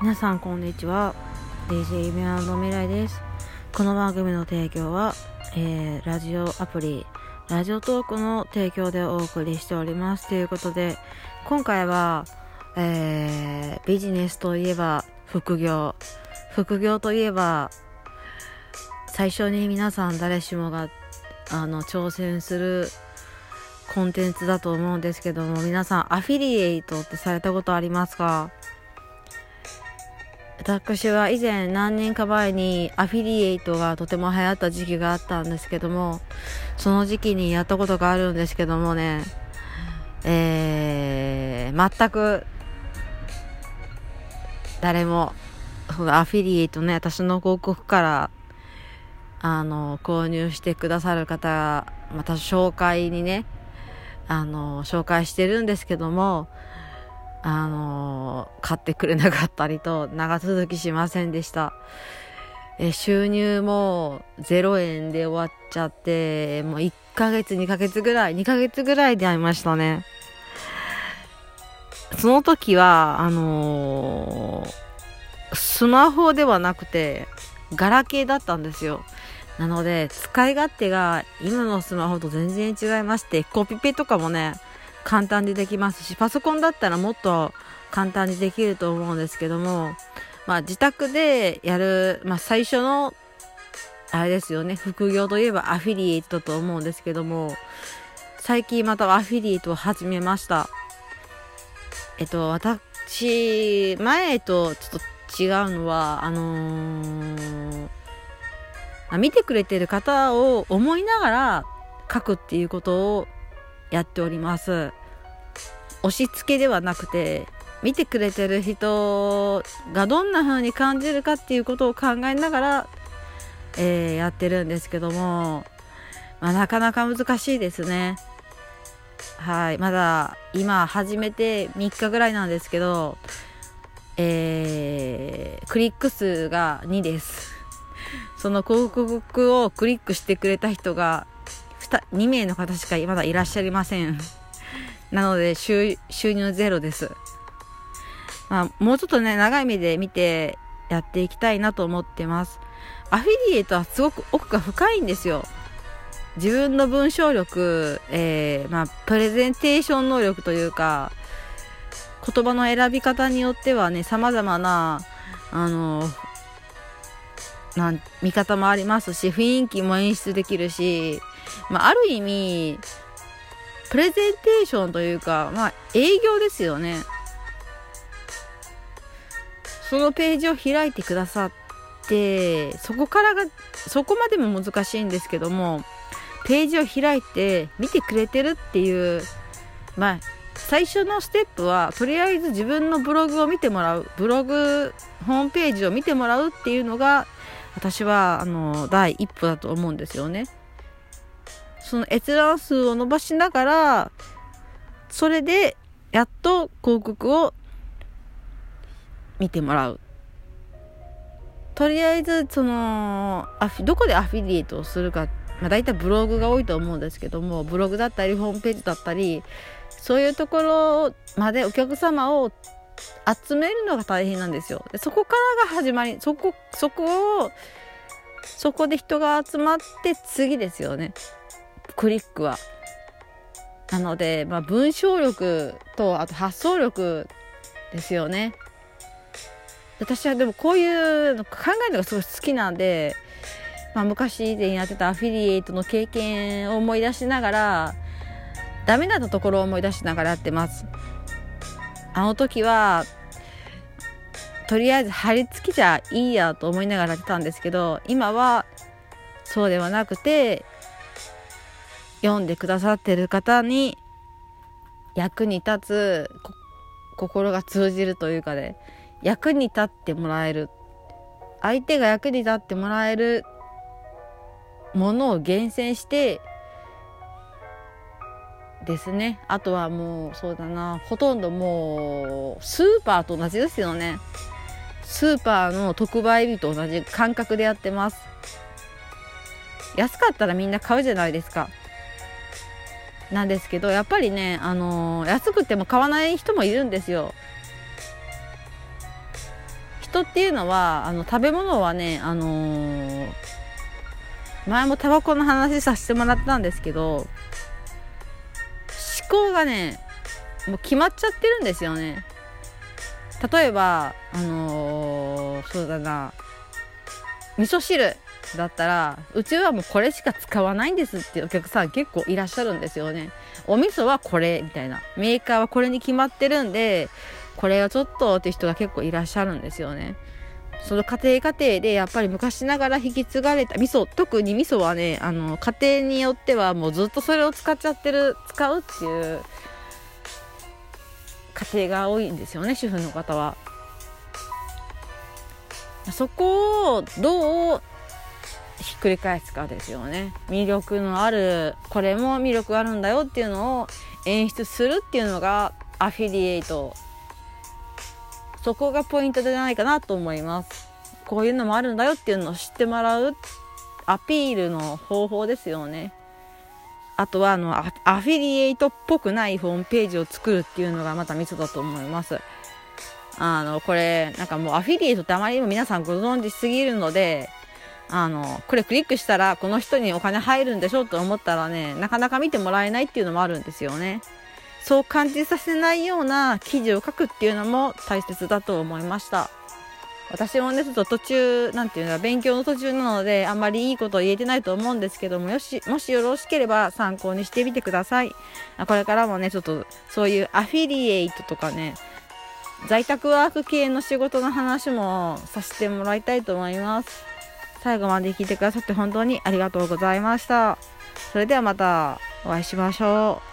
皆さんこんにちは。DJ イメアンド未来です。この番組の提供は、えー、ラジオアプリラジオトークの提供でお送りしております。ということで今回は、えー、ビジネスといえば副業。副業といえば最初に皆さん誰しもがあの挑戦するコンテンツだと思うんですけども皆さんアフィリエイトってされたことありますか？私は以前何年か前にアフィリエイトがとても流行った時期があったんですけどもその時期にやったことがあるんですけどもねえー、全く誰もアフィリエイトね私の広告からあの購入してくださる方また紹介にねあの紹介してるんですけどもあの買ってくれなかったりと長続きしませんでした。え収入も0円で終わっちゃって、もう1ヶ月、2ヶ月ぐらい、2ヶ月ぐらいで会いましたね。その時は、あのー、スマホではなくて、ガラケーだったんですよ。なので、使い勝手が今のスマホと全然違いまして、コピペとかもね、簡単にできますしパソコンだったらもっと簡単にできると思うんですけども、まあ、自宅でやる、まあ、最初のあれですよね副業といえばアフィリエイトと思うんですけども最近またアフィリエイトを始めました。えっと私前とちょっと違うのはあのー、見てくれてる方を思いながら書くっていうことをやっております。押し付けではなくて見てくれてる人がどんな風に感じるかっていうことを考えながら、えー、やってるんですけども、まあ、なかなか難しいですね。はい。まだ今始めて3日ぐらいなんですけどえー、クリック数が2です。その広告をクリックしてくれた人が 2, 名の方しかまだいらっしゃいません。なので収入ゼロです。まあ、もうちょっとね、長い目で見てやっていきたいなと思ってます。アフィリエイトはすごく奥が深いんですよ。自分の文章力、えー、まあ、プレゼンテーション能力というか、言葉の選び方によってはね、様々な、あの、なん見方もありますし、雰囲気も演出できるし、まあ、ある意味、プレゼンテーションというか、まあ、営業ですよね。そのページを開いてくださって、そこからが、そこまでも難しいんですけども、ページを開いて見てくれてるっていう、まあ、最初のステップは、とりあえず自分のブログを見てもらう、ブログ、ホームページを見てもらうっていうのが、私は、あの、第一歩だと思うんですよね。その閲覧数を伸ばしながら、それで、やっと広告を見てもらう。とりあえず、そのアフ、どこでアフィリエイトをするか、まあ大体ブログが多いと思うんですけども、ブログだったり、ホームページだったり、そういうところまでお客様を集めるのが大変なんですよ。でそこからが始まり、そこ、そこを、そこで人が集まって次ですよね。クリックは。なので、まあ、文章力と、あと発想力ですよね。私はでもこういうの考えるのがすごい好きなんで、まあ、昔以前やってたアフィリエイトの経験を思い出しながら、ダメだったところを思い出しながらやってます。あの時は、とりあえず貼り付きじゃいいやと思いながらやってたんですけど、今はそうではなくて、読んでくださってる方に役に立つ心が通じるというかね役に立ってもらえる相手が役に立ってもらえるものを厳選してですね。あとはもうそうだな。ほとんどもうスーパーと同じですよね。スーパーの特売日と同じ感覚でやってます。安かったらみんな買うじゃないですか。なんですけどやっぱりね、あのー、安くても買わない人もいるんですよ。人っていうのはあの食べ物はねあのー、前もタバコの話させてもらったんですけど思考がねもう決まっちゃってるんですよね。例えばあのー、そうだな。味噌汁だったらうちはもうこれしか使わないんですっていうお客さん結構いらっしゃるんですよね。お味噌はこれみたいな。メーカーはこれに決まってるんでこれはちょっとって人が結構いらっしゃるんですよね。その家庭家庭でやっぱり昔ながら引き継がれた味噌特に味噌はねあの家庭によってはもうずっとそれを使っちゃってる使うっていう家庭が多いんですよね主婦の方は。そこをどうひっくり返すかですよね。魅力のあるこれも魅力あるんだよっていうのを演出するっていうのがアフィリエイト。そこがポイントじゃないかなと思います。こういうのもあるんだよっていうのを知ってもらうアピールの方法ですよね。あとはあのアフィリエイトっぽくないホームページを作るっていうのがまたミソだと思います。あのこれなんかもうアフィリエイトってあまりにも皆さんご存知すぎるのであの、これクリックしたらこの人にお金入るんでしょと思ったらね、なかなか見てもらえないっていうのもあるんですよね。そう感じさせないような記事を書くっていうのも大切だと思いました。私もね、ちょっと途中、なんていうの勉強の途中なので、あんまりいいことを言えてないと思うんですけども、よし、もしよろしければ参考にしてみてください。これからもね、ちょっとそういうアフィリエイトとかね、在宅ワーク系の仕事の話もさせてもらいたいと思います。最後まで聞いてくださって本当にありがとうございました。それではまたお会いしましょう。